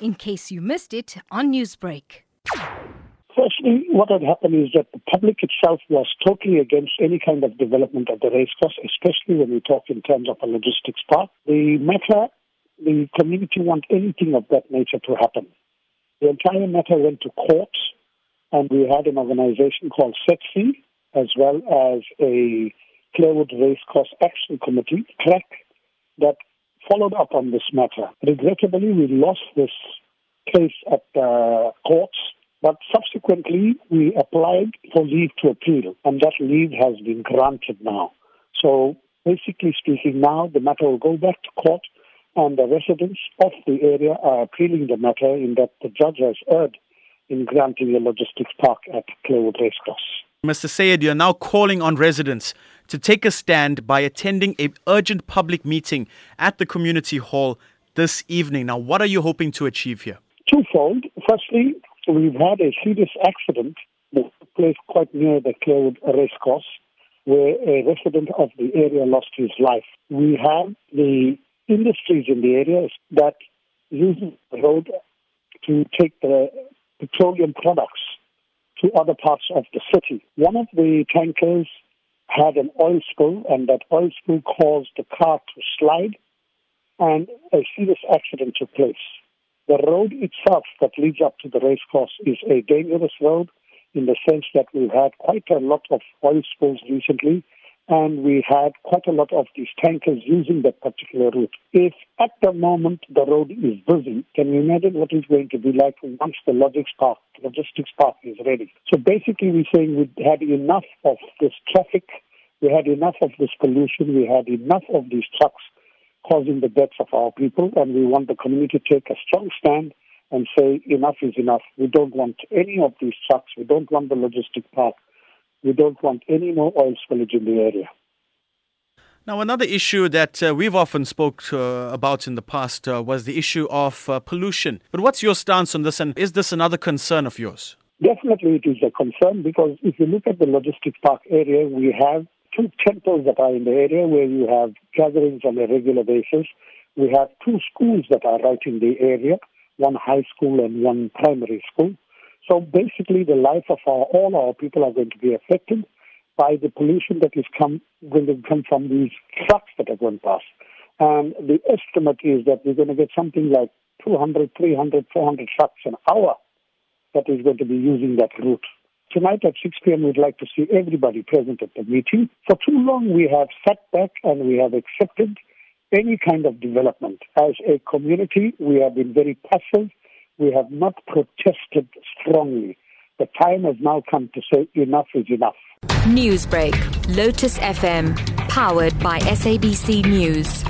in case you missed it on Newsbreak. Firstly, what had happened is that the public itself was totally against any kind of development at the racecourse, especially when we talk in terms of a logistics park. The matter, the community want anything of that nature to happen. The entire matter went to court, and we had an organization called SETSI, as well as a Clairwood Racecourse Action Committee, CRAC, that followed up on this matter. Regrettably, we lost this case at the courts but subsequently, we applied for leave to appeal, and that leave has been granted now. So, basically speaking, now the matter will go back to court, and the residents of the area are appealing the matter in that the judge has erred in granting a logistics park at Clairwood Racecourse. Mr. Sayed, you're now calling on residents to take a stand by attending a urgent public meeting at the community hall this evening. Now, what are you hoping to achieve here? Twofold. Firstly, we've had a serious accident that took place quite near the Clairwood racecourse where a resident of the area lost his life. We have the industries in the area that use the road to take the petroleum products to other parts of the city. One of the tankers had an oil spill, and that oil spill caused the car to slide, and a serious accident took place. The road itself that leads up to the racecourse is a dangerous road in the sense that we've had quite a lot of oil spills recently and we had quite a lot of these tankers using that particular route. If at the moment the road is busy, can you imagine what it's going to be like once the logistics park, logistics park is ready? So basically we're saying we had enough of this traffic, we had enough of this pollution, we had enough of these trucks causing the deaths of our people, and we want the community to take a strong stand and say enough is enough. We don't want any of these trucks. We don't want the logistic park. We don't want any more oil spillage in the area. Now, another issue that uh, we've often spoke uh, about in the past uh, was the issue of uh, pollution. But what's your stance on this, and is this another concern of yours? Definitely, it is a concern because if you look at the logistics park area, we have two temples that are in the area where you have gatherings on a regular basis. We have two schools that are right in the area, one high school and one primary school. So basically, the life of our, all our people are going to be affected by the pollution that is come, going to come from these trucks that are going past. And the estimate is that we're going to get something like 200, 300, 400 trucks an hour that is going to be using that route. Tonight at 6 p.m., we'd like to see everybody present at the meeting. For too long, we have sat back and we have accepted any kind of development. As a community, we have been very passive. We have not protested strongly. The time has now come to say enough is enough. Newsbreak, Lotus FM, powered by SABC News.